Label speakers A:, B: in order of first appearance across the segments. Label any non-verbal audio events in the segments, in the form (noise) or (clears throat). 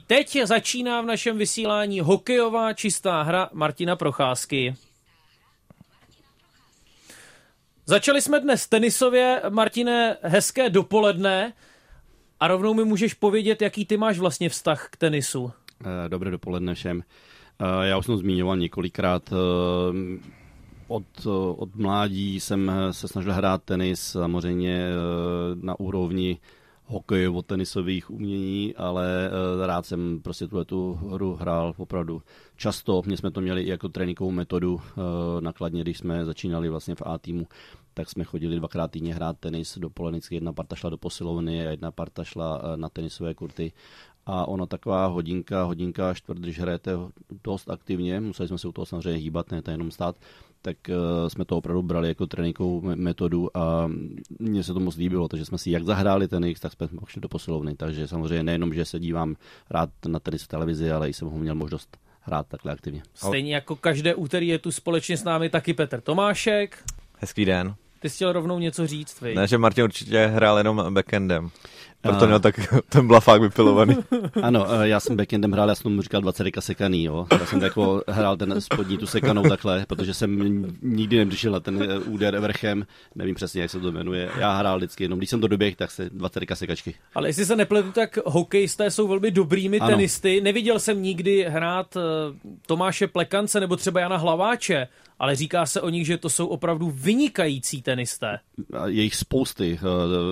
A: Teď začíná v našem vysílání hokejová čistá hra Martina Procházky. Začali jsme dnes tenisově, Martine, hezké dopoledne a rovnou mi můžeš povědět, jaký ty máš vlastně vztah k tenisu.
B: Eh, dobré dopoledne všem. Eh, já už jsem zmiňoval několikrát, eh, od, od mládí jsem se snažil hrát tenis, samozřejmě na úrovni hokejovo tenisových umění, ale rád jsem prostě tuhle tu hru hrál opravdu často. Mě jsme to měli i jako tréninkovou metodu nakladně, když jsme začínali vlastně v A týmu tak jsme chodili dvakrát týdně hrát tenis dopoledne, jedna parta šla do posilovny a jedna parta šla na tenisové kurty a ona taková hodinka, hodinka čtvrt, když hrajete dost aktivně, museli jsme se u toho samozřejmě hýbat, ne to jenom stát, tak uh, jsme to opravdu brali jako tréninkovou metodu a mně se to moc líbilo, takže jsme si jak zahráli tenis, tak jsme šli do posilovny, takže samozřejmě nejenom, že se dívám rád na tenis v televizi, ale i jsem ho měl možnost hrát takhle aktivně.
A: Stejně jako každé úterý je tu společně s námi taky Petr Tomášek.
C: Hezký den.
A: Ty jsi chtěl rovnou něco říct, vy?
C: Ne, že Martin určitě hrál jenom backendem. Proto měl tak (laughs) ten blafák vypilovaný. (laughs)
B: Ano, eh, já jsem backendem hrál, já jsem mu říkal 20 sekaný, jo. Já jsem jako hrál ten spodní tu sekanou takhle, protože jsem nikdy nemřešil na ten eh, úder vrchem, nevím přesně, jak se to jmenuje. Já hrál vždycky jenom, když jsem to doběh, tak se 20 sekačky.
A: Ale jestli se nepletu, tak hokejisté jsou velmi dobrými ano. tenisty. Neviděl jsem nikdy hrát eh, Tomáše Plekance nebo třeba Jana Hlaváče, ale říká se o nich, že to jsou opravdu vynikající tenisté.
B: Je jich spousty,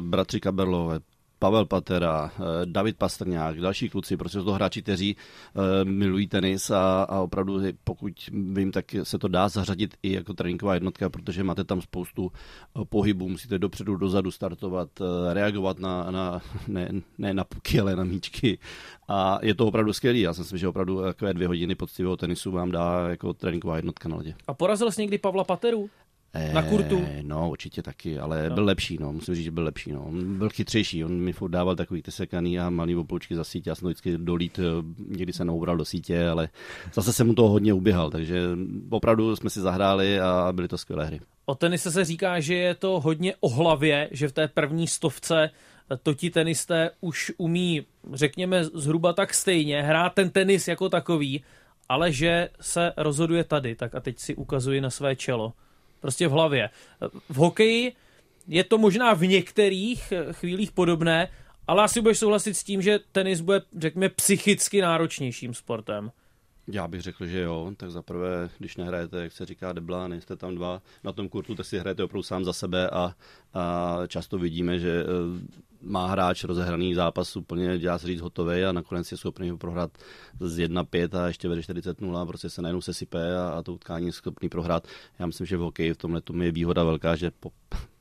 B: bratři Kaberlové, Pavel Patera, eh, David Pastrňák, další kluci, protože jsou to hráči, kteří uh, milují tenis a, a opravdu, pokud vím, tak se to dá zařadit i jako tréninková jednotka, protože máte tam spoustu uh, pohybů, musíte dopředu, dozadu startovat, reagovat na, na (laughs) ne, ne na puky, ale na míčky a je to opravdu skvělý. Já si myslím, že opravdu takové dvě hodiny poctivého tenisu vám dá jako tréninková jednotka na ledě.
A: A porazil jsi někdy Pavla Pateru? Na kurtu?
B: No, určitě taky, ale no. byl lepší, no, musím říct, že byl lepší, no. On byl chytřejší, on mi furt dával takový ty sekaný a malý opoučky za sítě, já jsem to vždycky dolít, eh, někdy se neubral do sítě, ale zase jsem mu toho hodně uběhal, takže opravdu jsme si zahráli a byly to skvělé hry.
A: O tenise se říká, že je to hodně o hlavě, že v té první stovce eh, to ti tenisté už umí, řekněme, zhruba tak stejně, hrát ten tenis jako takový, ale že se rozhoduje tady. Tak a teď si ukazuji na své čelo. Prostě v hlavě. V hokeji je to možná v některých chvílích podobné, ale asi budeš souhlasit s tím, že tenis bude, řekněme, psychicky náročnějším sportem.
B: Já bych řekl, že jo. Tak zaprvé, když nehrajete, jak se říká, debla, nejste tam dva na tom kurtu, tak si hrajete opravdu sám za sebe a, a často vidíme, že eh, má hráč rozehraný zápas úplně, dělá se říct hotový a nakonec je schopný ho prohrát z 1-5 a ještě vede 40-0 a prostě se najednou sesype a, a to utkání je schopný prohrát. Já myslím, že v hokeji v tomhle je výhoda velká, že po,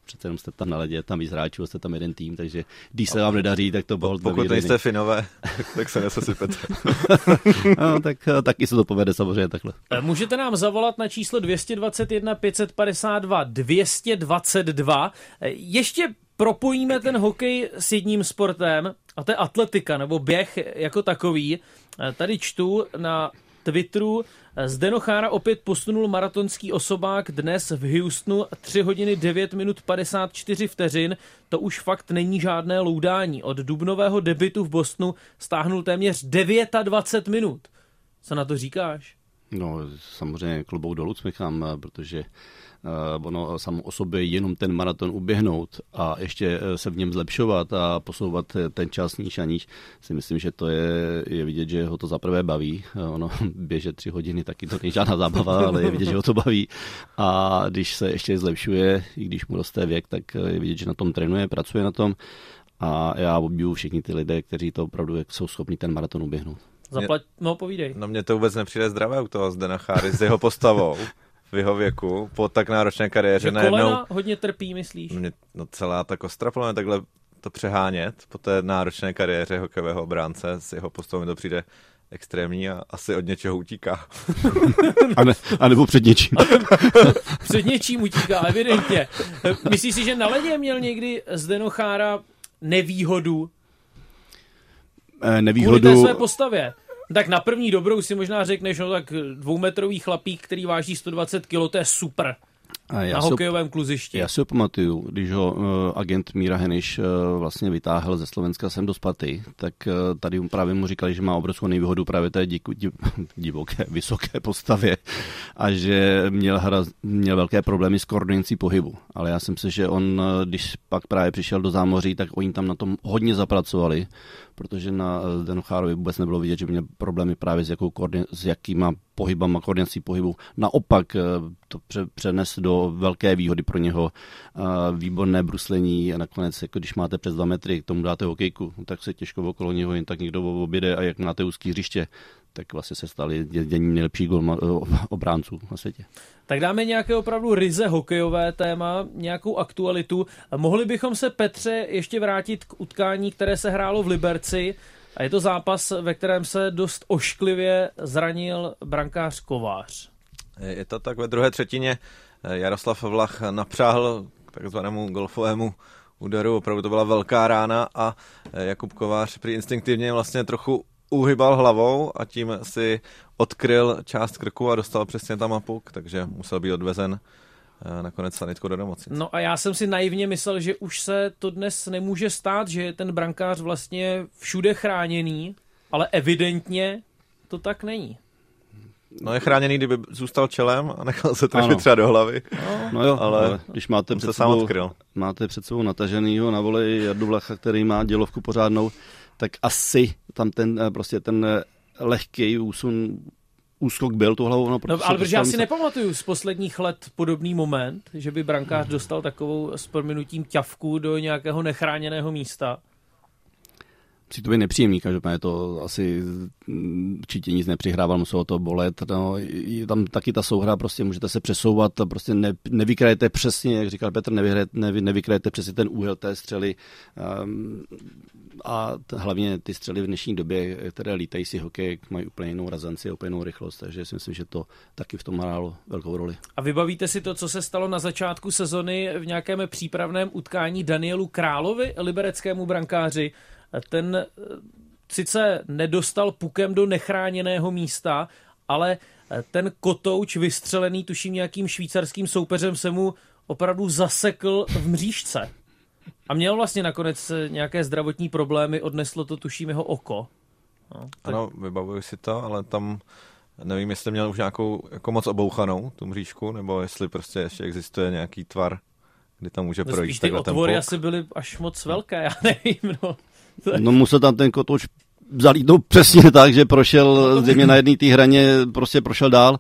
B: přece jenom jste tam na ledě, tam víc hráčů, jste tam jeden tým, takže když se vám nedaří, tak to bylo
C: Pokud nejste finové, (laughs) tak se nesesypete. (laughs)
B: no, tak taky se to povede samozřejmě takhle.
A: E, můžete nám zavolat na číslo 221 552 222. Ještě propojíme ten hokej s jedním sportem, a to je atletika, nebo běh jako takový. Tady čtu na Twitteru, Zdeno Chára opět posunul maratonský osobák dnes v Houstonu 3 hodiny 9 minut 54 vteřin. To už fakt není žádné loudání. Od dubnového debitu v Bostonu stáhnul téměř 29 minut. Co na to říkáš?
B: No, samozřejmě klubou dolů smychám, protože uh, ono samo o sobě jenom ten maraton uběhnout a ještě eh, se v něm zlepšovat a posouvat ten čas níž a níž, si myslím, že to je, je vidět, že ho to zaprvé baví. Ono (laughs) běže tři hodiny, taky to není žádná zábava, (laughs) ale je vidět, že ho to baví. A když se ještě zlepšuje, i když mu roste věk, tak je vidět, že na tom trénuje, pracuje na tom. A já obdivuju všichni ty lidé, kteří to opravdu jsou schopni ten maraton uběhnout.
A: Zaplať, no povídej.
C: No mně to vůbec nepřijde zdravé u toho Zdena Cháry s jeho postavou. v jeho věku, po tak náročné kariéře. Že
A: najednou, kolena hodně trpí, myslíš?
C: Mě, no celá ta kostra podle takhle to přehánět po té náročné kariéře hokejového obránce s jeho postavou mi to přijde extrémní a asi od něčeho utíká. (laughs)
B: a, ne, a nebo před něčím. (laughs)
A: před něčím utíká, evidentně. Myslíš si, že na ledě měl někdy Zdeno Chára nevýhodu?
B: Eh, nevýhodu... Kvůli
A: té své postavě. Tak na první dobrou si možná řekneš, no tak dvoumetrový chlapík, který váží 120 kg, to je super. A já na hokejovém kluzišti.
B: Já si ho pamatuju, když ho uh, agent Míra Heniš uh, vlastně vytáhl ze Slovenska sem do Spaty, tak uh, tady právě mu říkali, že má obrovskou nevýhodu právě té diku, div, (laughs) divoké, vysoké postavě a že měl, hra, měl velké problémy s koordinací pohybu. Ale já jsem si, že on, když pak právě přišel do zámoří, tak oni tam na tom hodně zapracovali, protože na Denochárovi vůbec nebylo vidět, že měl problémy právě s, jakou s jakýma pohybama, koordinací pohybu. Naopak eh, to přenes do velké výhody pro něho. Eh, výborné bruslení a nakonec, jako když máte přes dva metry, k tomu dáte hokejku, tak se těžko okolo něho jen tak někdo objede a jak máte úzký hřiště, tak vlastně se stali jedním nejlepší gol obránců na světě.
A: Tak dáme nějaké opravdu ryze hokejové téma, nějakou aktualitu. Mohli bychom se, Petře, ještě vrátit k utkání, které se hrálo v Liberci. A je to zápas, ve kterém se dost ošklivě zranil brankář Kovář.
C: Je to tak ve druhé třetině. Jaroslav Vlach napřáhl k takzvanému golfovému úderu. Opravdu to byla velká rána a Jakub Kovář při instinktivně vlastně trochu uhybal hlavou a tím si odkryl část krku a dostal přesně tam a puk, takže musel být odvezen eh, nakonec sanitku do nemocnice.
A: No a já jsem si naivně myslel, že už se to dnes nemůže stát, že je ten brankář vlastně všude chráněný, ale evidentně to tak není.
C: No je chráněný, kdyby zůstal čelem a nechal se trefit třeba do hlavy.
B: No, no jo, ale, ale když máte před, sebou, máte před sebou nataženýho na voli Jardu Vlacha, který má dělovku pořádnou, tak asi tam ten eh, prostě ten eh, lehký úsun úskok byl tu hlavou.
A: No, no ale protože já si nepamatuju z posledních let podobný moment, že by brankář dostal takovou s prominutím ťavku do nějakého nechráněného místa.
B: Být nepříjemný, každopádně to asi určitě nic nepřihrával, muselo to bolet. No, je tam taky ta souhra, prostě můžete se přesouvat, prostě ne, nevykrajete přesně, jak říkal Petr, nevykrajete, nevy, nevykrajete přesně ten úhel té střely. Um, a t- hlavně ty střely v dnešní době, které lítají si hokej, mají úplně jinou razanci a úplně jinou rychlost, takže si myslím, že to taky v tom hrálo velkou roli.
A: A vybavíte si to, co se stalo na začátku sezony v nějakém přípravném utkání Danielu Královi, libereckému brankáři, ten eh, sice nedostal pukem do nechráněného místa, ale eh, ten kotouč vystřelený tuším nějakým švýcarským soupeřem se mu opravdu zasekl v mřížce. A měl vlastně nakonec eh, nějaké zdravotní problémy, odneslo to tuším jeho oko.
C: No, tak... Ano, vybavuju si to, ale tam nevím, jestli měl už nějakou jako moc obouchanou tu mřížku, nebo jestli prostě ještě existuje nějaký tvar, kdy tam může no, projít
A: ty otvory asi byly až moc velké, (laughs) já nevím, no.
B: No musel tam ten kotouč zalítnout přesně tak, že prošel země na jedné té hraně, prostě prošel dál.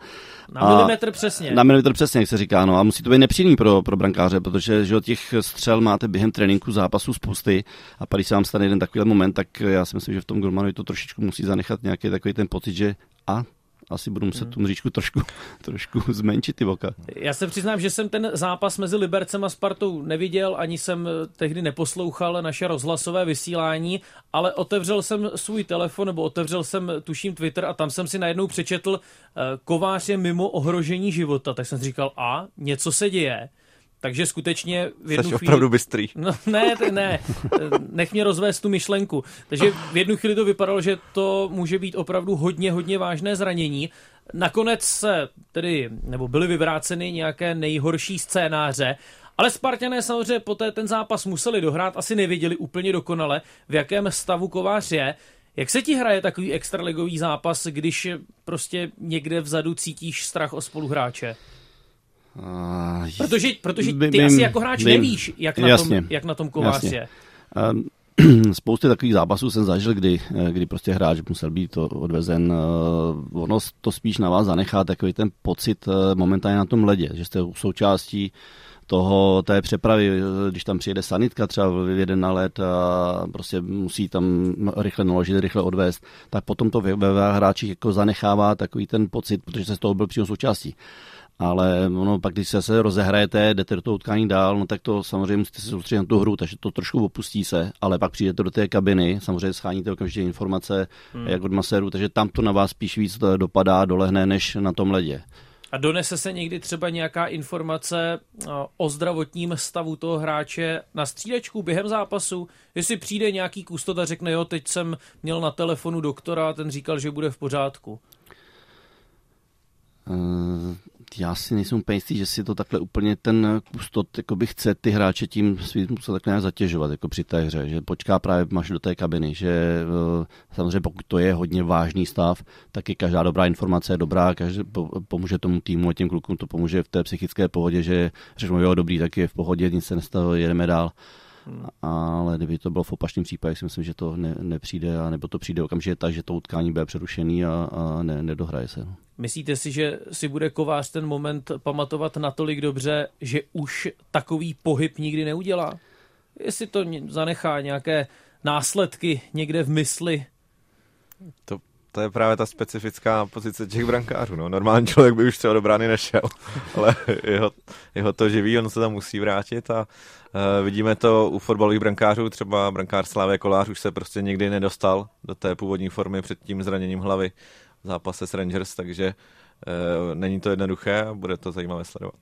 A: Na a milimetr přesně.
B: Na milimetr přesně, jak se říká. No. A musí to být nepříjemný pro, pro brankáře, protože že od těch střel máte během tréninku zápasu spousty a když se vám stane jeden takový moment, tak já si myslím, že v tom Golmanovi to trošičku musí zanechat nějaký takový ten pocit, že a asi budu muset hmm. tu mříčku trošku, (laughs) trošku zmenšit ty voka.
A: Já se přiznám, že jsem ten zápas mezi Libercem a Spartou neviděl, ani jsem tehdy neposlouchal naše rozhlasové vysílání, ale otevřel jsem svůj telefon, nebo otevřel jsem, tuším, Twitter a tam jsem si najednou přečetl, eh, Kovář je mimo ohrožení života, tak jsem si říkal, a něco se děje. Takže skutečně
C: v jednu Jsi chvíli... opravdu bystrý. (laughs)
A: No, ne, ne, nech mě rozvést tu myšlenku. Takže v jednu chvíli to vypadalo, že to může být opravdu hodně, hodně vážné zranění. Nakonec se tedy, nebo byly vyvráceny nějaké nejhorší scénáře, ale Spartané samozřejmě poté ten zápas museli dohrát, asi nevěděli úplně dokonale, v jakém stavu Kovář je. Jak se ti hraje takový extraligový zápas, když prostě někde vzadu cítíš strach o spoluhráče? Uh, protože, protože ty bym, asi jako hráč bym, nevíš, jak na, jasně, tom, jak na tom kovář jasně. je.
B: Um, (clears throat) spousty takových zápasů jsem zažil, kdy, kdy prostě hráč musel být odvezen. Uh, ono to spíš na vás zanechá takový ten pocit uh, momentálně na tom ledě, že jste součástí toho, té přepravy, když tam přijede sanitka třeba v jeden na let a prostě musí tam rychle naložit, rychle odvést, tak potom to ve, ve hráčích jako zanechává takový ten pocit, protože se z toho byl přímo součástí ale ono, pak když se, se rozehrajete, jdete do toho utkání dál, no tak to samozřejmě musíte se soustředit na tu hru, takže to trošku opustí se, ale pak přijdete do té kabiny, samozřejmě scháníte okamžitě informace, hmm. jak od maséru, takže tam to na vás spíš víc dopadá, dolehne, než na tom ledě.
A: A donese se někdy třeba nějaká informace o zdravotním stavu toho hráče na střídečku během zápasu? Jestli přijde nějaký kustot a řekne, jo, teď jsem měl na telefonu doktora a ten říkal, že bude v pořádku.
B: Uh já si nejsem úplně jistý, že si to takhle úplně ten kustot by chce ty hráče tím svým způsobem takhle nějak zatěžovat jako při té hře, že počká právě máš do té kabiny, že uh, samozřejmě pokud to je hodně vážný stav, tak i každá dobrá informace je dobrá, každý, pomůže tomu týmu a těm klukům to pomůže v té psychické pohodě, že řeknou jo dobrý, tak je v pohodě, nic se nestalo, jedeme dál. Hmm. Ale kdyby to bylo v opačném případě, si myslím, že to ne, nepřijde, a nebo to přijde okamžitě tak, že to utkání bude přerušený a, a ne, nedohraje se.
A: Myslíte si, že si bude kovář ten moment pamatovat natolik dobře, že už takový pohyb nikdy neudělá? Jestli to zanechá nějaké následky někde v mysli?
C: To, to je právě ta specifická pozice těch brankářů. No. Normální člověk by už třeba do brány nešel, (laughs) ale jeho, jeho to živí, on se tam musí vrátit a uh, vidíme to u fotbalových brankářů, třeba brankář Slávě Kolář už se prostě nikdy nedostal do té původní formy před tím zraněním hlavy v zápase s Rangers, takže uh, není to jednoduché a bude to zajímavé sledovat.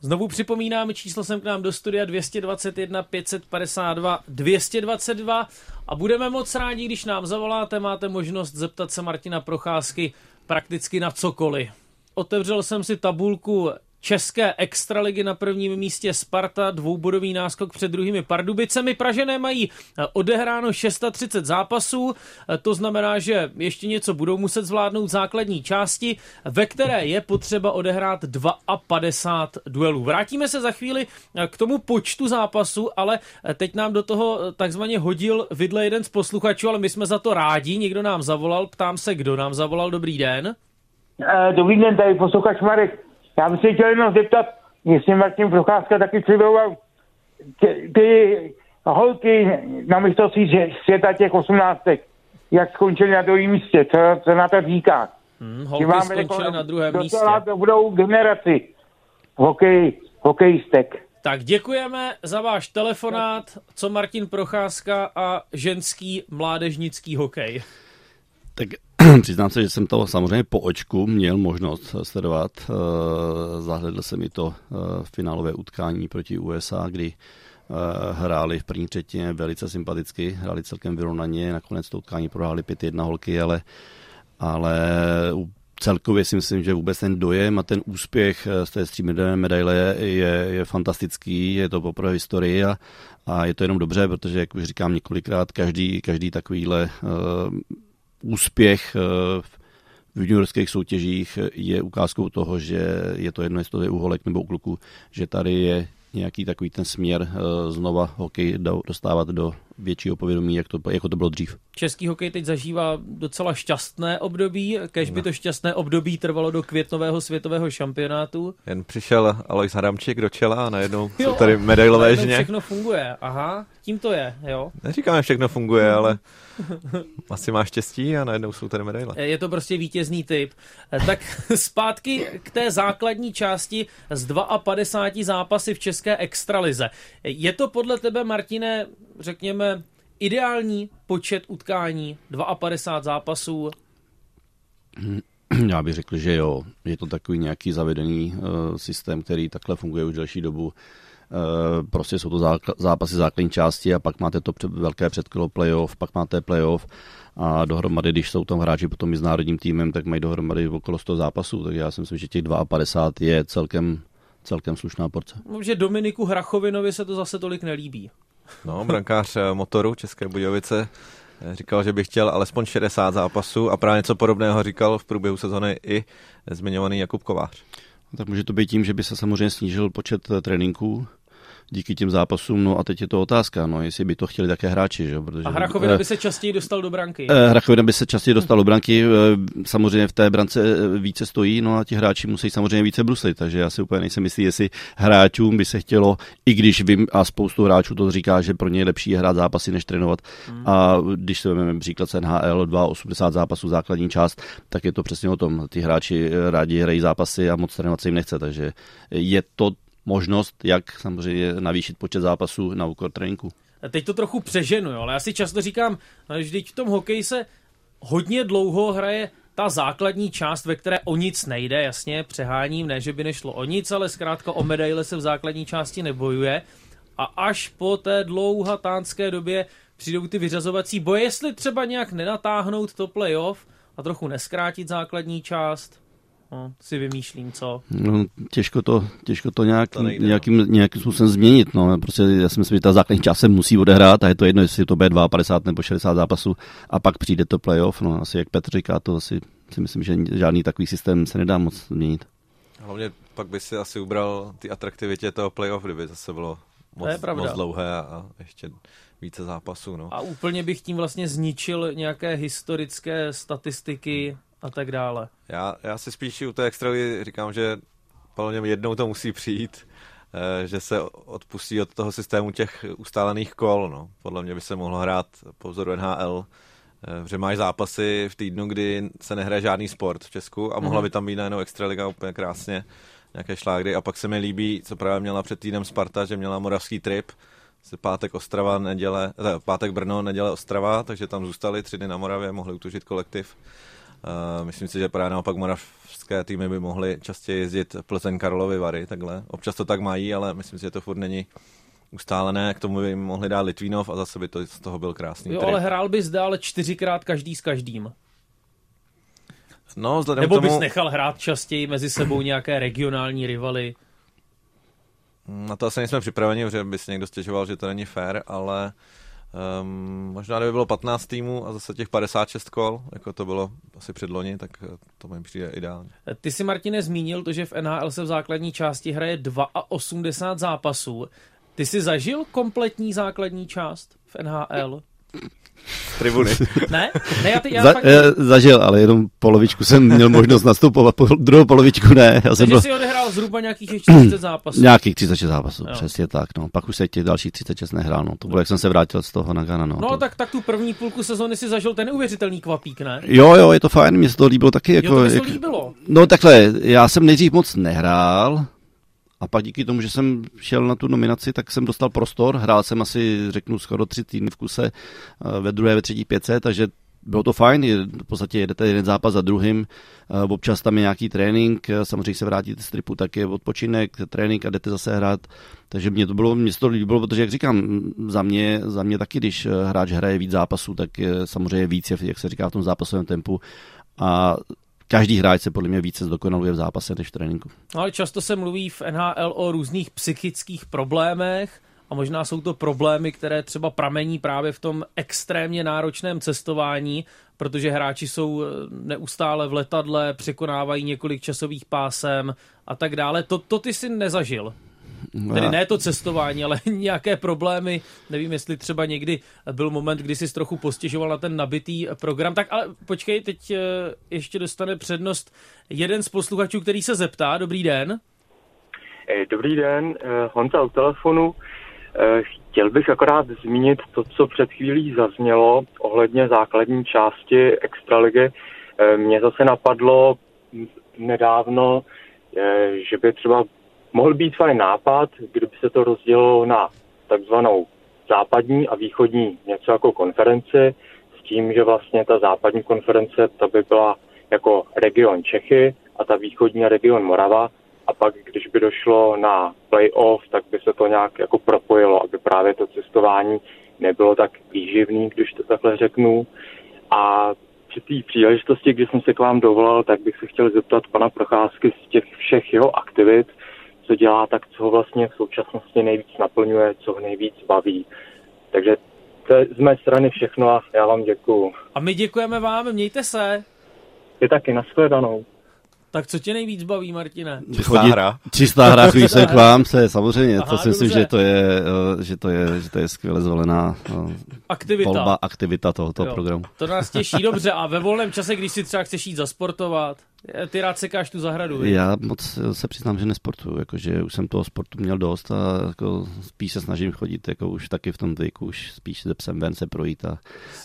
A: Znovu připomínám, číslo jsem k nám do studia 221 552 222 a budeme moc rádi, když nám zavoláte, máte možnost zeptat se Martina Procházky prakticky na cokoliv. Otevřel jsem si tabulku České extraligy na prvním místě Sparta, dvoubodový náskok před druhými Pardubicemi. Pražené mají eh, odehráno 630 zápasů, eh, to znamená, že ještě něco budou muset zvládnout základní části, ve které je potřeba odehrát 52 duelů. Vrátíme se za chvíli eh, k tomu počtu zápasů, ale teď nám do toho takzvaně hodil vidle jeden z posluchačů, ale my jsme za to rádi. Někdo nám zavolal, ptám se, kdo nám zavolal. Dobrý den.
D: Dobrý den, tady posluchač Marek. Já bych se chtěl jenom zeptat, jestli Martin Procházka taky přivoval ty, ty holky na mistrovství světa těch osmnáctek, jak skončili na druhém místě, co, co na to říká.
A: Hmm, holky skončili jako, na druhém místě.
D: To budou generaci hokej, hokejistek.
A: Tak děkujeme za váš telefonát, co Martin Procházka a ženský mládežnický hokej.
B: Tak (clears throat) přiznám se, že jsem to samozřejmě po očku měl možnost sledovat. Eh, zahledl jsem i to eh, finálové utkání proti USA, kdy eh, hráli v první třetině velice sympaticky, hráli celkem vyrovnaně, nakonec to utkání prohráli 5-1 holky, ale, ale celkově si myslím, že vůbec ten dojem a ten úspěch z té stříbrné medaile je, je fantastický, je to poprvé v historii a, a je to jenom dobře, protože, jak už říkám několikrát, každý, každý takovýhle úspěch eh, v juniorských soutěžích je ukázkou toho, že je to jedno, jestli to je u holek nebo u kluků, že tady je nějaký takový ten směr eh, znova hokej dostávat do většího povědomí, jak to, jako to bylo dřív.
A: Český hokej teď zažívá docela šťastné období, kež by to šťastné období trvalo do květnového světového šampionátu.
C: Jen přišel Alois Hadamčík do čela a najednou (laughs) jo, jsou tady medailové žně.
A: všechno funguje, aha, tím to je, jo.
C: Neříkáme, všechno funguje, ale (laughs) asi má štěstí a najednou jsou tady medaile.
A: Je to prostě vítězný typ. Tak (laughs) zpátky k té základní části z 52 zápasy v České extralize. Je to podle tebe, Martine, řekněme, ideální počet utkání, 52 zápasů?
B: Já bych řekl, že jo. Je to takový nějaký zavedený uh, systém, který takhle funguje už delší dobu. Uh, prostě jsou to zákl- zápasy základní části a pak máte to před, velké předkolo playoff, pak máte playoff a dohromady, když jsou tam hráči potom i s národním týmem, tak mají dohromady okolo 100 zápasů, tak já si myslím, že těch 52 je celkem celkem slušná porce.
A: Že Dominiku Hrachovinovi se to zase tolik nelíbí.
C: No, brankář eh, motoru České Budějovice eh, říkal, že by chtěl alespoň 60 zápasů a právě něco podobného říkal v průběhu sezony i zmiňovaný Jakub Kovář.
B: Tak může to být tím, že by se samozřejmě snížil počet eh, tréninků, díky těm zápasům. No a teď je to otázka, no, jestli by to chtěli také hráči. Že?
A: Protože, a Hrachovina eh, by se častěji dostal do branky.
B: Eh, Hrachovina by se častěji dostal do branky, eh, samozřejmě v té brance více stojí, no a ti hráči musí samozřejmě více bruslit, takže já si úplně nejsem jistý, jestli hráčům by se chtělo, i když vím a spoustu hráčů to říká, že pro ně je lepší hrát zápasy, než trénovat. Hmm. A když se vezmeme příklad z NHL, 2,80 zápasů základní část, tak je to přesně o tom. Ty hráči rádi hrají zápasy a moc trénovat se jim nechce, takže je to možnost, jak samozřejmě navýšit počet zápasů na úkor tréninku.
A: Teď to trochu přeženu, jo, ale já si často říkám, že v tom hokeji se hodně dlouho hraje ta základní část, ve které o nic nejde, jasně, přeháním, ne, že by nešlo o nic, ale zkrátka o medaile se v základní části nebojuje. A až po té dlouhatánské době přijdou ty vyřazovací boje, jestli třeba nějak nenatáhnout to playoff a trochu neskrátit základní část, si vymýšlím, co?
B: No, těžko to, těžko to, nějak,
C: To nejde, no.
B: nějakým, nějakým způsobem změnit. No. Prostě já si myslím, že ta základní část se musí odehrát a je to jedno, jestli to bude 52 nebo 60 zápasů a pak přijde to playoff. No, asi jak Petr říká, to asi si myslím, že žádný takový systém se nedá moc změnit.
C: Hlavně pak by si asi ubral ty atraktivitě toho playoff, kdyby zase bylo moc,
A: je pravda.
C: moc dlouhé a, a ještě více zápasů. No.
A: A úplně bych tím vlastně zničil nějaké historické statistiky a tak dále.
C: Já, já si spíš u té extraligy říkám, že podle mě jednou to musí přijít, eh, že se odpustí od toho systému těch ustálených kol. No. Podle mě by se mohlo hrát po vzoru NHL, eh, že máš zápasy v týdnu, kdy se nehraje žádný sport v Česku a mohla
A: Mhm.
C: by tam být najednou extraliga úplně krásně, nějaké šlágry. A pak se mi líbí, co právě měla před týdnem Sparta, že měla moravský trip, se pátek Ostrava, neděle, eh, pátek Brno, neděle Ostrava, takže tam zůstali tři dny na Moravě, mohli utužit kolektiv. Uh, myslím si, že právě naopak moravské týmy by mohly častěji jezdit Plzeň Karlovy Vary, takhle. Občas to tak mají, ale myslím si, že to furt není ustálené. K tomu by jim mohli dát Litvínov a zase by to z toho byl krásný
A: Jo,
C: trip.
A: ale hrál bys dále čtyřikrát každý s každým.
C: No, vzhledem
A: Nebo
C: tomu,
A: bys nechal hrát častěji mezi sebou nějaké regionální rivaly.
C: na to asi nejsme připraveni, že by si někdo stěžoval, že to není fair, ale um, možná kdyby bylo 15 týmů a zase těch 56 kol, jako to bylo asi předloni, tak eh, to mi přijde ideálně.
A: Ty si, Martine, zmínil to, že v NHL se v základní části hraje 82 zápasů. Ty jsi zažil kompletní základní část v NHL? (laughs)
C: Tribuny.
A: Ne? Ne, já, ty, já
B: Za,
A: fakt...
B: eh, zažil, ale jenom polovičku jsem měl možnost nastupovat, po, druhou polovičku ne. Já jsem
A: Takže
B: byl
A: jsi odehrál zhruba nějakých 40 zápasů.
B: nějakých 36 zápasů,
A: Jo.
B: přesně tak. No. Pak už se těch dalších 36 nehrál. No. To bylo, jak jsem se vrátil z toho na Ghana. No,
A: No
B: to...
A: tak, tak tu první půlku sezony si zažil ten neuvěřitelný kvapík, ne?
B: Jo, jo, je to fajn, mně se to líbilo taky. Jako,
A: Jo, to
B: jak...
A: líbilo.
B: No takhle, já jsem nejdřív moc nehrál a pak díky tomu, že jsem šel na tu nominaci, tak jsem dostal prostor. Hrál jsem asi, řeknu, skoro tři týdny v kuse eh, ve druhé, ve třetí pětce, takže bylo to fajn, v podstatě jedete jeden zápas za druhým, eh, občas tam je nějaký trénink, eh, samozřejmě se vrátíte z tripu, tak je odpočinek, trénink a jdete zase hrát, takže mě to bylo, mě to líbilo, protože jak říkám, za mě, za mě taky, když hráč hraje víc zápasů, tak je samozřejmě víc, jak se říká v tom zápasovém tempu. A každý hráč se podle mě více zdokonaluje v zápase než v tréninku.
A: No ale často se mluví v NHL o různých psychických problémech a možná jsou to problémy, které třeba pramení právě v tom extrémně náročném cestování, protože hráči jsou eh, neustále v letadle, překonávají několik časových pásem a tak dále. To, to ty si nezažil. Tedy ne to cestování, ale (laughs) nějaké problémy. Nevím, jestli třeba někdy byl moment, kdy jsi trochu postěžoval na ten nabitý program. Tak ale počkej, teď eh, ještě dostane přednost jeden z posluchačů, který se zeptá. Dobrý den.
E: Eh, Dobrý den, eh, Honza u telefonu. Eh, Chtěl bych akorát zmínit to, co před chvílí zaznělo ohledně základní části Extraligy. Eh, Mně zase napadlo nedávno, eh, že by třeba mohl být fajn nápad, kdyby se to rozdělilo na takzvanou západní a východní něco jako konferenci, s tím, že vlastně ta západní konference ta by byla jako region Čechy a ta východní region Morava a pak, když by došlo na playoff, tak by se to nějak jako propojilo, aby právě to cestování nebylo tak výživný, když to takhle řeknu. A při té příležitosti, kdy jsem se k vám dovolal, tak bych se chtěl zeptat pana Procházky z těch všech jeho aktivit, co dělá, tak co ho vlastně v současnosti nejvíc naplňuje, co ho nejvíc baví. Takže to je z mé strany všechno a já vám děkuju.
A: A my děkujeme vám, mějte se.
E: Je taky nashledanou.
A: Tak co tě nejvíc baví, Martine?
C: Čistá hra.
B: Čistá hra, chodí se (laughs) k vám, se samozřejmě,
A: Aha,
B: to si myslím,
A: dobře.
B: že to je, eh, že to je, že to je skvěle zvolená eh,
A: Aktivita.
B: volba, aktivita tohoto
A: Jo.
B: programu.
A: To nás těší dobře. A ve volném čase, když si třeba chceš jít zasportovat, ty rád sekáš tu zahradu. viď?
B: Já moc se přiznám, že nesportuju, jakože už jsem toho sportu měl dost a jako spíš se snažím chodit, jako už taky v tom věku, už spíš se psem ven se projít a,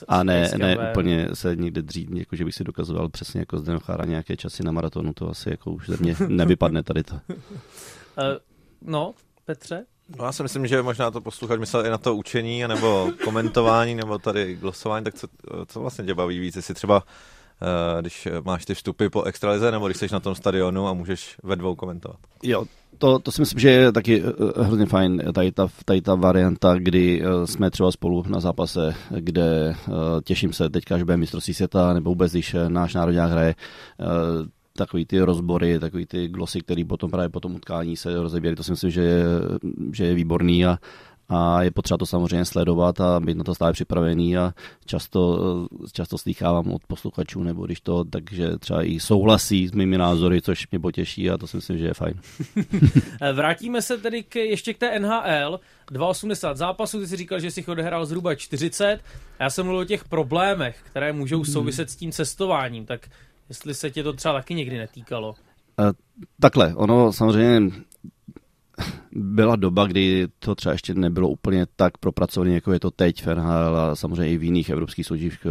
B: a ne, ne úplně se někde dřít, jako že bych si dokazoval přesně jako Zdenochára nějaké časy na maratonu, to asi jako už ze mě (laughs) nevypadne tady to.
A: Eh, No, Petře?
C: No já si myslím, že možná to posluchač myslel i na to učení, nebo komentování, nebo tady glosování, tak co, co vlastně tě baví víc, jestli třeba když máš ty vstupy po extralize, nebo když jsi na tom stadionu a můžeš ve dvou komentovat.
B: Jo, to, to si myslím, že je taky eh, hrozně fajn, tady ta, tady ta varianta, kdy eh, jsme třeba spolu na zápase, kde eh, těším se teďka, až bude mistrovství světa, nebo vůbec, když eh, náš národňák hraje, eh, takový ty rozbory, takový ty glosy, které potom právě po tom utkání se rozeběry, to si myslím, že je, že je výborný a, a je potřeba to samozřejmě sledovat a být na to stále připravený a často, často slýchávám od posluchačů, nebo když to, takže třeba i souhlasí s mými názory, což mě potěší a to si myslím, že je fajn. (laughs)
A: Vrátíme se tedy k, ještě k té NHL. 280 zápasů, ty jsi říkal, že jsi odehrál zhruba 40. Já jsem mluvil o těch problémech, které můžou souviset s tím cestováním, tak jestli se tě to třeba taky někdy netýkalo.
B: Takhle, ono samozřejmě byla doba, kdy to třeba ještě nebylo úplně tak propracované, jako je to teď v NHL a samozřejmě i v jiných evropských soutěžích.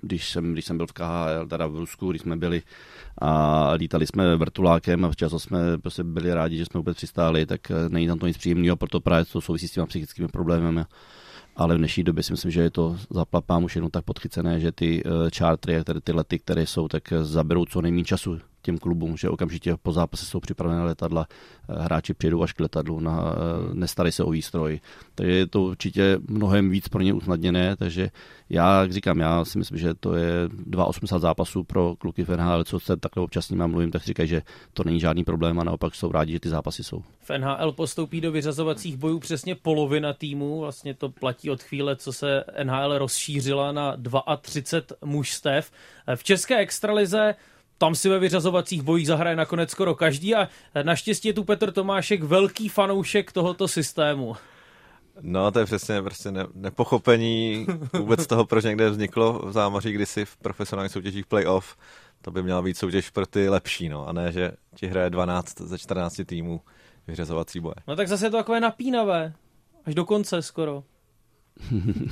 B: Když jsem, když jsem byl v KHL, teda v Rusku, když jsme byli a lítali jsme vrtulákem a často jsme prostě byli rádi, že jsme vůbec přistáli, tak není tam to nic příjemného, proto právě to souvisí s těma psychickými problémy ale v dnešní době si myslím, že je to zaplapám už jenom tak podchycené, že ty chartery, tedy ty lety, které jsou, tak zaberou co nejméně času těm klubům, že okamžitě po zápase jsou připravené letadla, eh, hráči přijedou až k letadlu, na, eh, nestarají se o výstroj. Takže je to určitě mnohem víc pro ně usnadněné, takže já, jak říkám, já si myslím, že to je 2,80 zápasů pro kluky v NHL, co se takhle občas s nimi mluvím, tak říkají, že to není žádný problém a naopak jsou rádi, že ty zápasy jsou.
A: V NHL postoupí do vyřazovacích bojů přesně polovina týmů, vlastně to platí od chvíle, co se NHL rozšířila na 32 mužstev. V české extralize tam si ve vyřazovacích bojích zahraje nakonec skoro každý a naštěstí je tu Petr Tomášek velký fanoušek tohoto systému.
C: No, to je přesně prostě ne, nepochopení vůbec toho, proč někde vzniklo v zámoří kdysi v profesionálních soutěžích playoff. To by měla být soutěž pro ty lepší, no, a ne, že ti hraje 12 ze 14 týmů vyřazovací boje.
A: No tak zase je to takové napínavé. Až do konce skoro.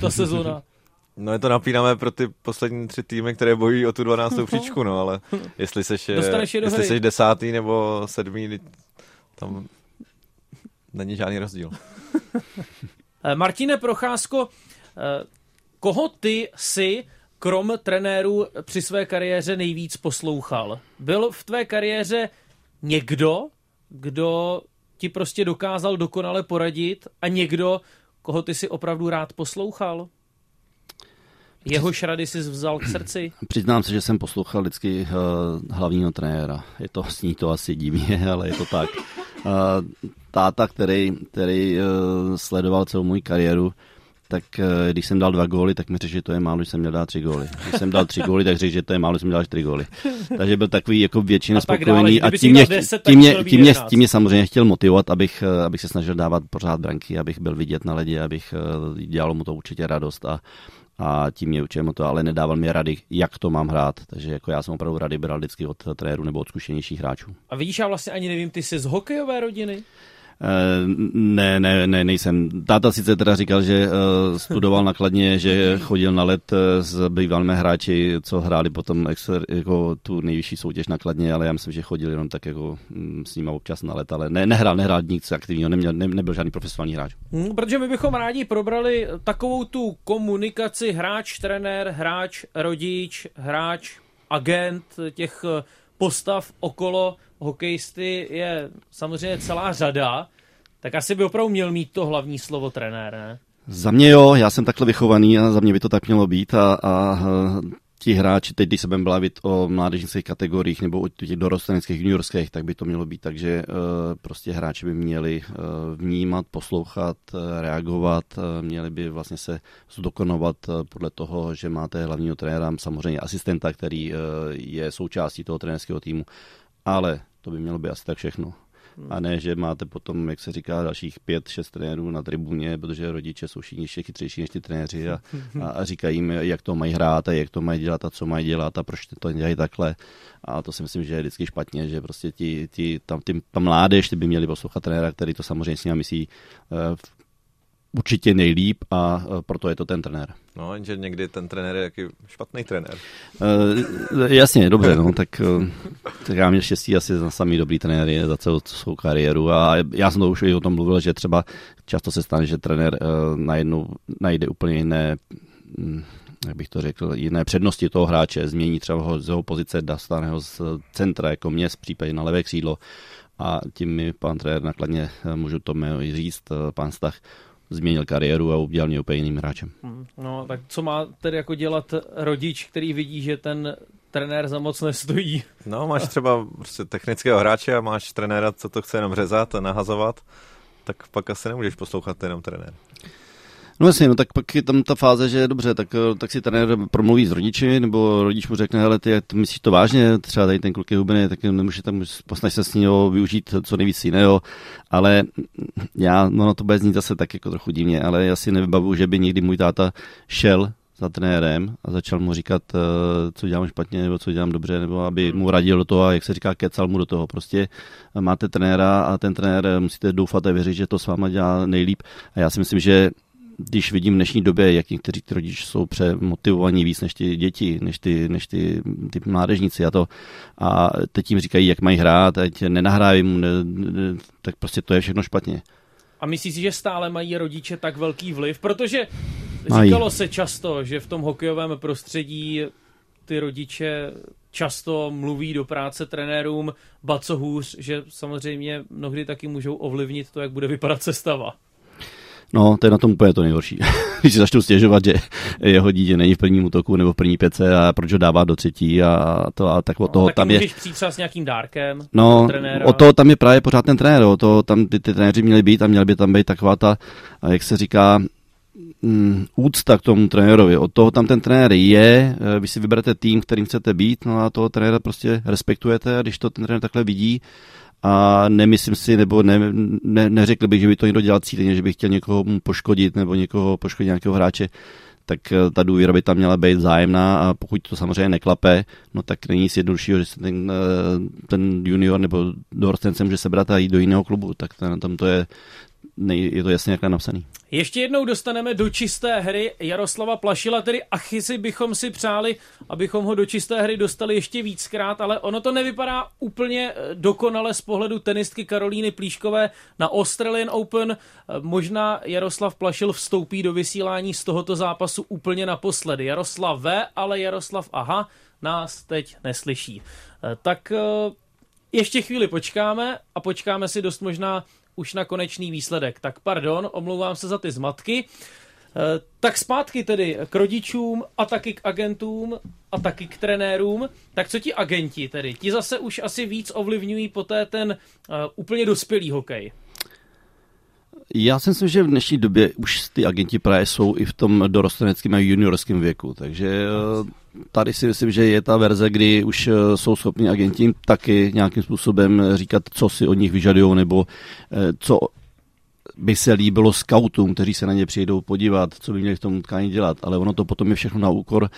A: Ta sezona.
C: No je to napínavé pro ty poslední tři týmy, které bojují o tu 12. příčku, no, ale jestli seš, jestli seš desátý nebo sedmý, tam není žádný rozdíl. (laughs)
A: Eh, Martine Procházko, eh, koho ty si krom trenérů při své kariéře nejvíc poslouchal? Byl v tvé kariéře někdo, kdo ti prostě dokázal dokonale poradit a někdo, koho ty si opravdu rád poslouchal? Jeho rady jsi vzal k srdci?
B: Přiznám se, že jsem poslouchal vždycky uh, hlavního trenéra. Je to, (laughs) sní to asi divně, ale je to tak. Uh, táta, který, který uh, sledoval celou moji kariéru, tak uh, když jsem dal dva góly, tak mi řekl, že to je málo, že jsem měl dát tři góly. Když jsem dal tři góly, tak řekl, že to je málo, že jsem měl čtyři góly. Takže byl takový jako většině spokojený a tím mě, tím, mě, tím, mě, tím mě samozřejmě chtěl motivovat, abych, abych se snažil dávat pořád branky, abych byl vidět na ledě, abych dělalo mu to určitě radost a a tím mě učil to, ale nedával mi rady, jak to mám hrát. Takže jako já jsem opravdu rady bral vždycky od trenéru nebo od zkušenějších hráčů.
A: A vidíš, já vlastně ani nevím, ty jsi z hokejové rodiny?
B: Eh, ne, ne, ne, nejsem. Táta sice teda říkal, že uh, studoval nakladně, že chodil na let eh, s bývalými hráči, co hráli potom jako tu nejvyšší soutěž nakladně, ale já myslím, že chodil jenom tak jako mm, s ním občas na let, ale ne, nehrál, nehrál nic aktivního, neměl, ne, nebyl žádný profesionální hráč.
A: Hmm, protože my bychom rádi probrali takovou tu komunikaci hráč, trenér, hráč, rodič, hráč, agent, těch postav okolo hokejisty je samozřejmě celá řada, tak asi by opravdu měl mít to hlavní slovo trenér, ne?
B: Za mě jo, já jsem takhle vychovaný a za mě by to tak mělo být a, a ti hráči, teď když se budeme bavit o mládežnických kategoriích nebo o těch dorosteneckých juniorských, tak by to mělo být tak, že uh, prostě hráči by měli uh, vnímat, poslouchat, uh, reagovat, měli by vlastně se zdokonovat podle toho, že máte hlavního trenéra, samozřejmě asistenta, který je součástí toho trenerského týmu, ale to by mělo být asi tak všechno. A ne, že máte potom, jak se říká, dalších pět, šest trenérů na tribuně, protože rodiče jsou všichni ještě chytřejší než ty trenéři a, a, a říkají jim, jak to mají hrát a jak to mají dělat a co mají dělat a proč to dělají takhle. A to si myslím, že je vždycky špatně, že prostě ti, ti, tam, ty, ta mládež ty by měli poslouchat trenéra, který to samozřejmě s nimi myslí uh, určitě nejlíp a e, proto je to ten trenér.
C: No, jenže někdy ten trenér je jaký špatný trenér.
B: Uh, jasně, dobře, no, tak, uh, tak já měl štěstí asi za samý dobrý trenér za celou svou kariéru a já jsem to už i o tom mluvil, že třeba často se stane, že trenér najednou najde úplně jiné hm, jak bych to řekl, jiné přednosti toho hráče, změní třeba ho z jeho pozice, dostane ho z centra, jako mě, případě na levé křídlo a tím mi pan trenér nakladně, můžu to říct, pan Stach, změnil kariéru a udělal mě úplně jiným hráčem.
A: Hmm, no, tak co má tedy jako dělat rodič, který vidí, že ten trenér za moc nestojí.
C: No, máš třeba prostě technického hráče a máš trenéra, co to chce jenom řezat a nahazovat, tak pak asi nemůžeš poslouchat jenom trenér.
B: No jasně, no tak pak je tam ta fáze, že dobře, tak, tak si trenér promluví s rodiči, nebo rodič mu řekne, hele, ty, myslíš to vážně, třeba tady ten kluk je hubený, tak nemůže tam posnaž se s ní využít co nejvíc jiného, ale já, no to bude znít zase tak jako trochu divně, ale já si nevybavuju, že by někdy můj táta šel za trenérem a začal mu říkat, eh, co dělám špatně nebo co dělám dobře, nebo aby mu radil do toho a jak se říká, kecal mu do toho. Prostě máte trenéra a ten trenér musíte doufat a věřit, že to s váma dělá nejlíp. A já si myslím, že když vidím v dnešní době, jak někteří ty rodiče jsou přemotivovaní víc než ty děti, než ty, než ty, ty mládežníci a to. A teď jim říkají, jak mají hrát, ať nenahrávají mu, ne, ne, tak prostě to je všechno špatně.
A: A myslíš si, že stále mají rodiče tak velký vliv? Protože říkalo se často, že v tom hokejovém prostředí ty rodiče často mluví do práce trenérům, ba co hůř, že samozřejmě mnohdy taky můžou ovlivnit to, jak bude vypadat sestava.
B: No, to je na tom úplně to nejhorší. (laughs) Když si začnu stěžovat, že jeho dítě není v prvním útoku nebo v první pěce a proč ho dává do třetí a to a tak od no, toho
A: tam je... přijít třeba s nějakým dárkem
B: No, o toho tam je právě pořád ten trenér, o to tam ty, ty trenéři měli být a měly by tam být taková ta, jak se říká, mm, úcta k tomu trenérovi. Od toho tam ten trenér je, eh, vy si vyberete tým, kterým chcete být, no a toho trenéra prostě respektujete a když to ten trenér takhle vidí, a nemyslím si, nebo ne, ne, neřekl bych, že by to někdo dělal cíleně, že by chtěl někoho poškodit nebo někoho poškodit nějakého hráče, tak eh, ta důvěra by tam měla být vzájemná a pokud to samozřejmě neklape, no tak není nic jednoduššího, že se ten, eh, ten junior nebo dorostenec může sebrat a jít do jiného klubu, tak na tom to je, je to jasně jak napsaný.
A: Ještě jednou dostaneme do čisté hry Jaroslava Plašila, tedy Achisy bychom si přáli, abychom ho do čisté hry dostali ještě víckrát, ale ono to nevypadá úplně eh, dokonale z pohledu tenistky Karolíny Plíškové na Australian Open. Eh, možná Jaroslav Plašil vstoupí do vysílání z tohoto zápasu úplně naposledy. Jaroslav V, ale Jaroslav Aha nás teď neslyší. Eh, tak ještě chvíli počkáme a počkáme si dost možná už na konečný výsledek. Tak pardon, omlouvám se za ty zmatky. Eh, tak zpátky tedy k rodičům a taky k agentům a taky k trenérům. Tak co ti agenti tedy? Ti zase už asi víc ovlivňují poté ten uh, úplně dospělý hokej.
B: Já si myslím, že v dnešní době už ty agenti právě jsou i v tom dorosteneckém a juniorském věku, takže eh, tady si myslím, že je ta verze, kdy už eh, jsou schopni agenti taky nějakým způsobem říkat, co si od nich vyžadují, nebo eh, co by se líbilo scoutům, kteří se na ně přijdou podívat, co by měli v tom utkání dělat, ale ono to potom je všechno na úkor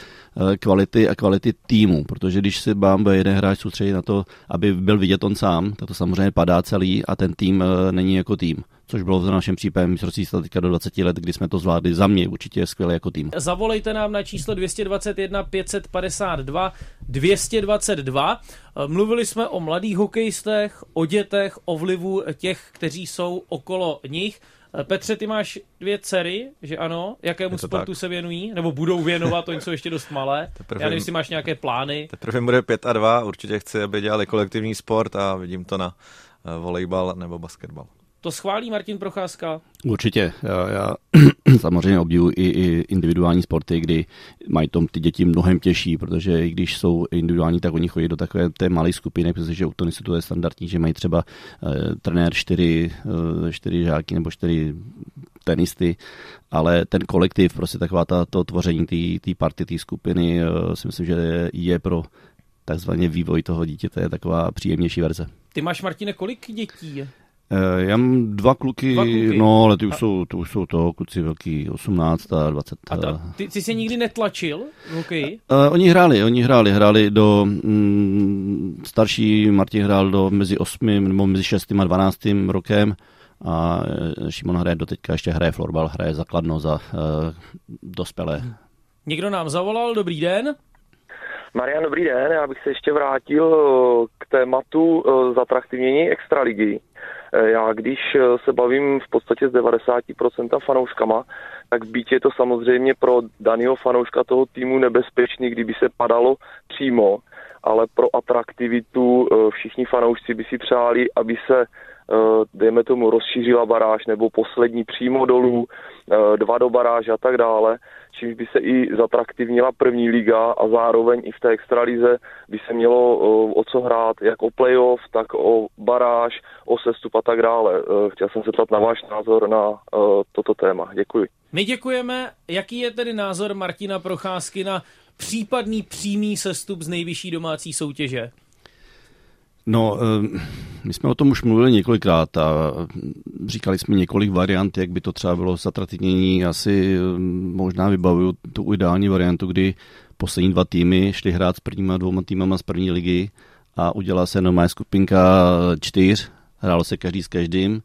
B: kvality a kvality týmu, protože když si vám jeden hráč soustředí na to, aby byl vidět on sám, tak to samozřejmě padá celý a ten tým není jako tým což bylo v našem případě mistrovství teďka do 20 let, kdy jsme to zvládli za mě určitě skvěle jako tým.
A: Zavolejte nám na číslo 221 552 222. Mluvili jsme o mladých hokejistech, o dětech, o vlivu těch, kteří jsou okolo nich. Petře, ty máš dvě dcery, že ano? Jakému sportu tak. se věnují? Nebo budou věnovat, oni jsou ještě dost malé. Teprve, Já nevím, jestli máš nějaké plány.
C: Teprve bude pět a dva, určitě chci, aby dělali kolektivní sport a vidím to na eh, volejbal nebo basketbal.
A: To schválí Martin Procházka?
B: Určitě. Já, já (clears throat) samozřejmě obdivuji i, i individuální sporty, kdy mají tom ty děti mnohem těžší, protože i když jsou individuální, tak oni chodí do takové té malé skupiny, protože u tenisu to je standardní, že mají třeba uh, trenér čtyři, uh, čtyři žáky nebo čtyři tenisty, ale ten kolektiv, prostě taková ta, to tvoření té party, té skupiny, uh, si myslím, že je pro takzvaně vývoj toho dítěte je taková příjemnější verze.
A: Ty máš, Martine, kolik dětí?
B: Eh, já mám dva kluky, dva kluky. no, ale ty už, a... jsou, to už jsou to kluci velký, 18 a 20. A
A: ta, ty, ty jsi nikdy netlačil v hokeji?
B: Uh, oni hráli, oni hráli, hráli do, mm, starší Martin hrál do mezi 8 nebo mezi 6 a 12 rokem a eh, Šimon hraje do teďka, ještě hraje florbal, hraje zakladno za uh, dospělé.
A: Někdo nám zavolal, dobrý den.
F: Marian, dobrý den, já bych se ještě vrátil k tématu zatraktivnění extraligy. Eh, já když eh, se bavím v podstatě s 90% fanouškama, tak být je to samozřejmě pro daného fanouška toho týmu nebezpečný, kdyby se padalo přímo, ale pro atraktivitu eh, všichni fanoušci by si přáli, aby se dejme tomu rozšířila baráž nebo poslední přímo dolů, dva do baráže a tak dále, čímž by se i zatraktivnila první liga a zároveň i v té extralize by se mělo o co hrát, jak o playoff, tak o baráž, o sestup a tak dále. Chtěl jsem se ptat na váš názor na toto téma. Děkuji.
A: My děkujeme. Jaký je tedy názor Martina Procházky na případný přímý sestup z nejvyšší domácí soutěže?
B: No, eh, my jsme o tom už mluvili několikrát a říkali jsme několik variant, jak by to třeba bylo zatratnění. Asi eh, možná vybavuju tu ideální variantu, kdy poslední dva týmy šli hrát s prvníma dvouma týmama z první ligy a udělala se normální skupinka čtyř, hrálo se každý s každým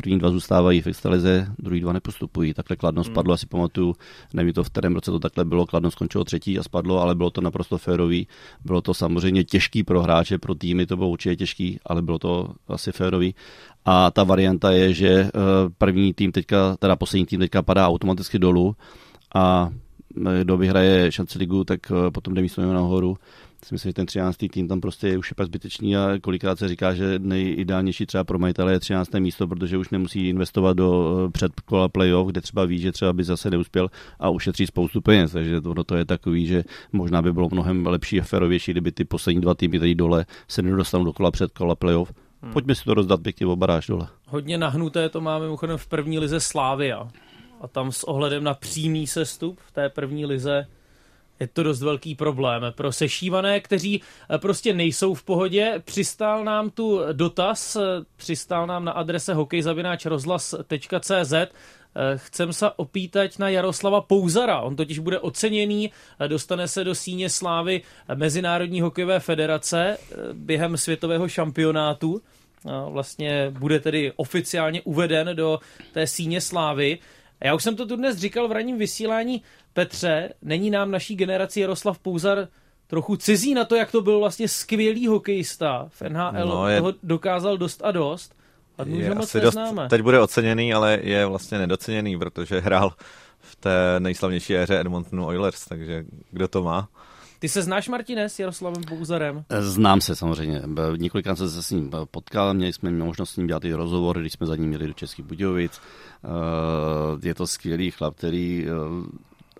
B: První dva zůstávají v extralize, druhý dva nepostupují. Takhle Kladno hmm. spadlo, asi pamatuju, nevím to v kterém roce to takhle bylo, Kladno skončilo třetí a spadlo, ale bylo to naprosto férový. Bylo to samozřejmě těžký pro hráče, pro týmy to bylo určitě těžký, ale bylo to asi férový. A ta varianta je, že eh, první tým teďka, teda poslední tým teďka padá automaticky dolů a eh, kdo vyhraje šanci ligu, tak eh, potom jde místo nahoru si myslím, že ten 13. tým tam prostě je už je pak zbytečný a kolikrát se říká, že nejideálnější třeba pro majitele je 13. místo, protože už nemusí investovat do eh, předkola playoff, kde třeba ví, že třeba by zase neuspěl a ušetří spoustu peněz. Takže to, to je takový, že možná by bylo mnohem lepší a ferovější, kdyby ty poslední dva týmy tady dole se nedostanou do kola předkola playoff. Hmm. Pojďme si to rozdat pěkně o baráž dole.
A: Hodně nahnuté to máme mimochodem v první lize Slávia. A tam s ohledem na přímý sestup v té první lize je to dost velký problém pro sešívané, kteří eh, prostě nejsou v pohodě. Přistál nám tu dotaz, eh, přistál nám na adrese hokejzavináčrozhlas.cz eh, Chcem se opýtať na Jaroslava Pouzara. On totiž bude oceněný, dostane se do síně slávy Mezinárodní hokejové federace během světového šampionátu. Vlastně bude tedy oficiálně uveden do té síně slávy. Já už jsem to tu dnes říkal v ranním vysílání. Petře, není nám naší generaci Jaroslav Pouzar trochu cizí na to, jak to byl vlastně skvělý hokejista v NHL, no, je... toho dokázal dost a dost. A je asi dost,
C: teď bude oceněný, ale je vlastně nedoceněný, protože hrál v té nejslavnější éře Edmontonu Oilers, takže kdo to má?
A: Ty se znáš, Martine, s Jaroslavem Pouzarem?
B: Znám se samozřejmě. Několikrát jsem se s ním potkal, měli jsme možnost s ním dělat i rozhovor, když jsme za ním měli do Českých Budějovic. Eh, je to skvělý chlap, který eh,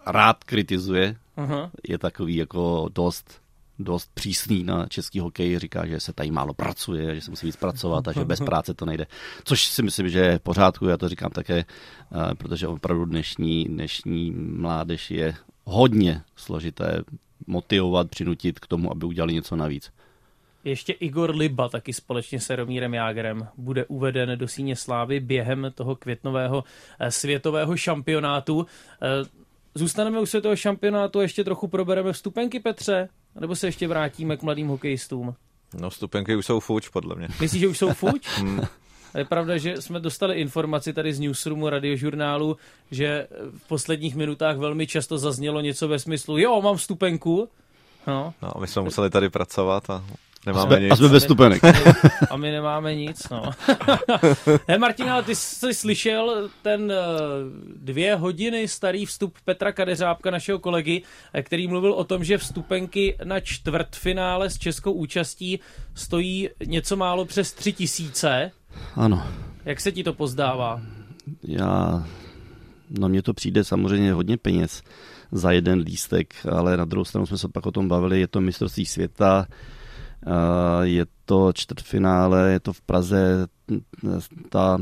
B: rád kritizuje. Uh-huh. Je takový jako dost dost přísný na český hokej, říká, že se tady málo pracuje, že se musí víc pracovat a že bez práce to nejde. Což si myslím, že je v pořádku, já to říkám také, eh, protože opravdu dnešní, dnešní mládež je hodně složité motivovat, přinutit k tomu, aby udělali něco navíc.
A: Ještě Igor Liba, taky společně s Romírem Jágrem, bude uveden do síně slávy během toho květnového eh, světového šampionátu. Zůstaneme u světového šampionátu a ještě trochu probereme vstupenky, Petře? Nebo se ještě vrátíme k mladým hokejistům?
C: No, vstupenky už jsou fuč, podle mě.
A: Myslíš, že už jsou fuč? (laughs) Hmm. Je pravda, že jsme dostali informaci tady z newsroomu radiožurnálu, že v posledních minutách velmi často zaznělo něco ve smyslu, jo, mám vstupenku.
C: No, no my jsme museli tady pracovat a Nemáme a
B: jsme, nic. A jsme bez stupenek.
A: A my nemáme nic, no. (laughs) He, Martin, ale ty jsi slyšel ten uh, dvě hodiny starý vstup Petra Kadeřábka, našeho kolegy, eh, který mluvil o tom, že vstupenky na čtvrtfinále s českou účastí stojí něco málo přes tři tisíce.
B: Ano.
A: Jak se ti to pozdává?
B: Já, no mně to přijde samozřejmě hodně peněz za jeden lístek, ale na druhou stranu jsme se pak o tom bavili, je to mistrovství světa, je to čtvrtfinále, je to v Praze, ta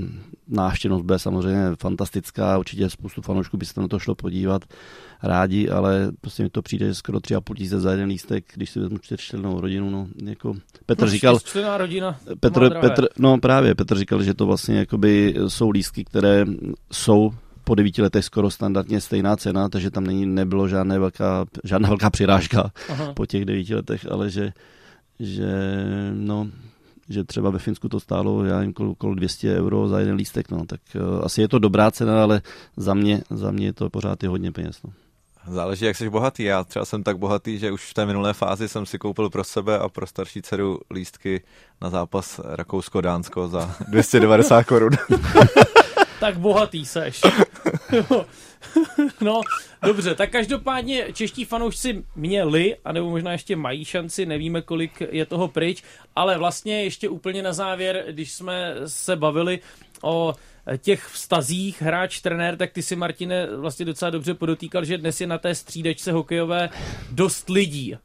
B: návštěvnost bude samozřejmě fantastická, určitě spoustu fanoušků by se na to šlo podívat rádi, ale prostě mi to přijde, že skoro tři a půl tisíce za jeden lístek, když si vezmu čtyřčlennou rodinu, no, jako Petr no, říkal...
A: rodina,
B: Petr, Petr, no právě, Petr říkal, že to vlastně jakoby jsou lístky, které jsou po devíti letech skoro standardně stejná cena, takže tam není, nebylo žádné velká, žádná velká přirážka Aha. po těch devíti letech, ale že že no, že třeba ve Finsku to stálo, já nevím, okolo 200 euro za jeden lístek, no, tak uh, asi je to dobrá cena, ale za mě, za mě je to pořád i hodně peněz, no.
C: Záleží, jak jsi bohatý. Já třeba jsem tak bohatý, že už v té minulé fázi jsem si koupil pro sebe a pro starší dceru lístky na zápas Rakousko-Dánsko za (laughs) 290 korun. (laughs)
A: tak bohatý seš. (laughs) no, dobře, tak každopádně čeští fanoušci měli, anebo možná ještě mají šanci, nevíme, kolik je toho pryč, ale vlastně ještě úplně na závěr, když jsme se bavili o těch vztazích hráč-trenér, tak ty si, Martine, vlastně docela dobře podotýkal, že dnes je na té střídačce hokejové dost lidí.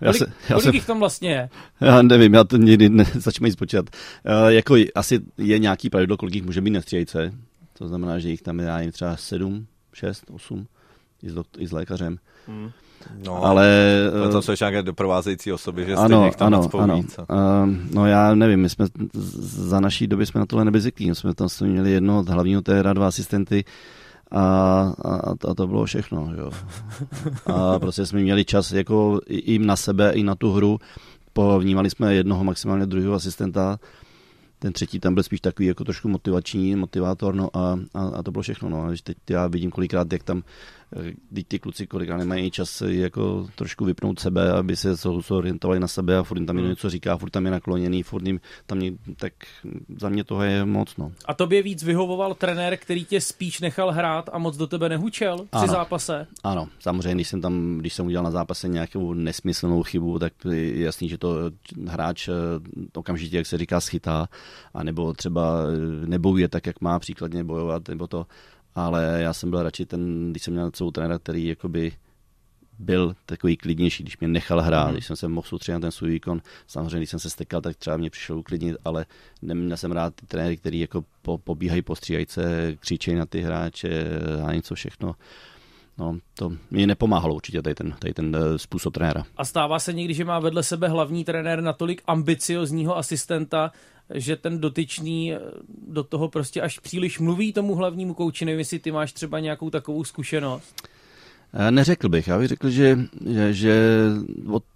B: Já
A: Kolik,
B: se, já
A: kolik
B: se,
A: jich tam vlastně je?
B: já nevím, já to nikdy ne, (laughs) začnu spočítat. Uh, jako asi je nějaký pravidlo, kolik jich může být na střídejce. To znamená, že jich tam je já nevím, třeba 7, 6, 8 i s, dokt- i s lékařem.
C: No,
B: Ale
C: ale
B: eh,
C: to jsou ještě nějaké doprovázející osoby, že
B: ano,
C: jich tam
B: ano, ano.
C: víc.
B: Uh, no já nevím, my jsme za naší doby jsme na tohle nebyli zvyklí. My jsme tam jsme měli jedno od hlavního téra, dva asistenty a, a, a to bylo všechno. Jo. A prostě jsme měli čas jako i, na sebe, i na tu hru. Povnímali jsme jednoho, maximálně druhého asistenta. Ten třetí tam byl spíš takový jako trošku motivační, motivátor, no a, a, a to bylo všechno. No. A teď já vidím kolikrát, jak tam teď ty kluci kolikrát nemají čas jako trošku vypnout sebe, aby se zorientovali na sebe a furt tam někdo něco říká, furt tam je nakloněný, furt jim tam ně, tak za mě toho je moc. No.
A: A tobě víc vyhovoval trenér, který tě spíš nechal hrát a moc do tebe nehučel při
B: Ano.
A: zápase?
B: Ano, samozřejmě, když jsem tam, když jsem udělal na zápase nějakou nesmyslnou chybu, tak je jasný, že to hráč eh, okamžitě, jak se říká, schytá, anebo třeba eh, nebojuje tak, jak má příkladně bojovat, nebo to. Ale já jsem byl radši ten, když jsem měl celou trenéra, který jakoby byl takový klidnější, když mě nechal hrát, mm. když jsem se mohl soustředit na ten svůj výkon. Samozřejmě, když jsem se stekal, tak třeba mě přišel uklidnit, ale neměl jsem rád ty trenéry, který jako po, pobíhají po stříjajce, křičejí na ty hráče a něco všechno. No, to mi nepomáhalo určitě tady ten, tady ten eh, způsob trenéra.
A: A stává se někdy, že má vedle sebe hlavní trenér natolik ambiciozního asistenta, že ten dotyčný eh, do toho prostě až příliš mluví tomu hlavnímu kouči. Nevím, jestli ty máš třeba nějakou takovou zkušenost.
B: Eh, Neřekl bych, já bych řekl, že, že, že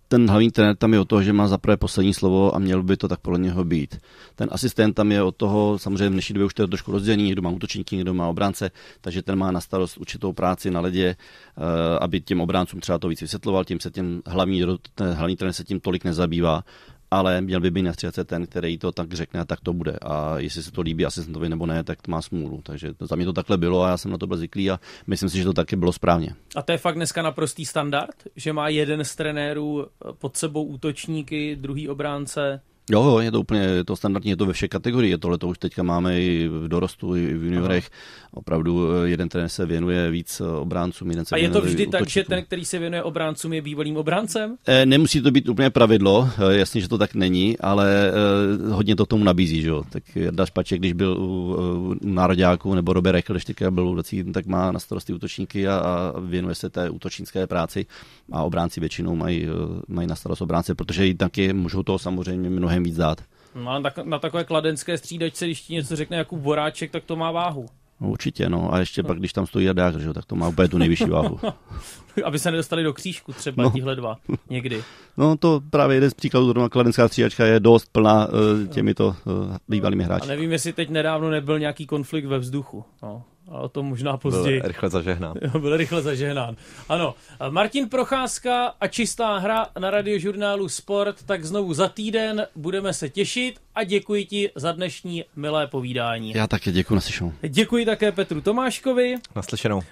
B: ten hlavní trenér tam je o toho, že má zaprvé poslední slovo a měl by to tak podle něho být. Ten asistent tam je od toho, samozřejmě v dnešní době už to je trošku rozdělení, někdo má útočníky, někdo má obránce, takže ten má na starost určitou práci na ledě, eh, aby těm obráncům třeba to víc vysvětloval, tím se tím hlavní, ten hlavní trenér se tím tolik nezabývá, ale měl by být na střelce ten, který to tak řekne a tak to bude. A jestli se to líbí asistentovi nebo ne, tak má smůlu. Takže to, za mě to takhle bylo a já jsem na to byl zvyklý a myslím si, že to taky bylo správně.
A: A to je fakt dneska naprostý standard, že má jeden z trenérů pod sebou útočníky, druhý obránce.
B: Jo, jo, je to úplně je to standardní, je to ve všech kategoriích. Tohle to už teďka máme i v dorostu, i v juniorech. Aha. Opravdu eh, jeden trenér se věnuje víc eh, obráncům, jeden se
A: A je to vždy tak, že ten, který se věnuje obráncům, je bývalým obráncem?
B: Eh, Nemusí to být úplně pravidlo, eh, jasně, že to tak není, ale eh, hodně to tomu nabízí, že jo. Tak Jarda Špaček, když byl u, u nároďáků, nebo Robert Rechl, když teďka byl u Lecí, tak má na starosti útočníky a, a věnuje se té útočnické práci a obránci většinou mají, mají na starost obránce, protože i taky můžou toho samozřejmě mnohem víc dát.
A: No, a tak, na takové kladenské střídačce, když ti něco řekne Jakub Voráček, tak to má váhu.
B: No, určitě, no. A ještě pak, když tam stojí Jardák, že tak to má úplně tu nejvyšší váhu. (laughs)
A: Aby se nedostali do křížku třeba
B: No.
A: no. tihle dva někdy.
B: No to právě jeden z příkladů, zrovna kladenská střídačka je dost plná uh, těmito uh, bývalými
A: A
B: hráči.
A: nevím, jestli teď nedávno nebyl nějaký konflikt ve vzduchu. No, ale o tom možná později.
C: Byl rychle zažehnán. (laughs)
A: Byl rychle zažehnán. Ano, Martin Procházka a čistá hra na radiožurnálu Sport, tak znovu za týden budeme se těšit a děkuji ti za dnešní milé povídání.
B: Já také děkuji, naslyšenou.
A: Děkuji také Petru Tomáškovi.
C: Naslyšenou.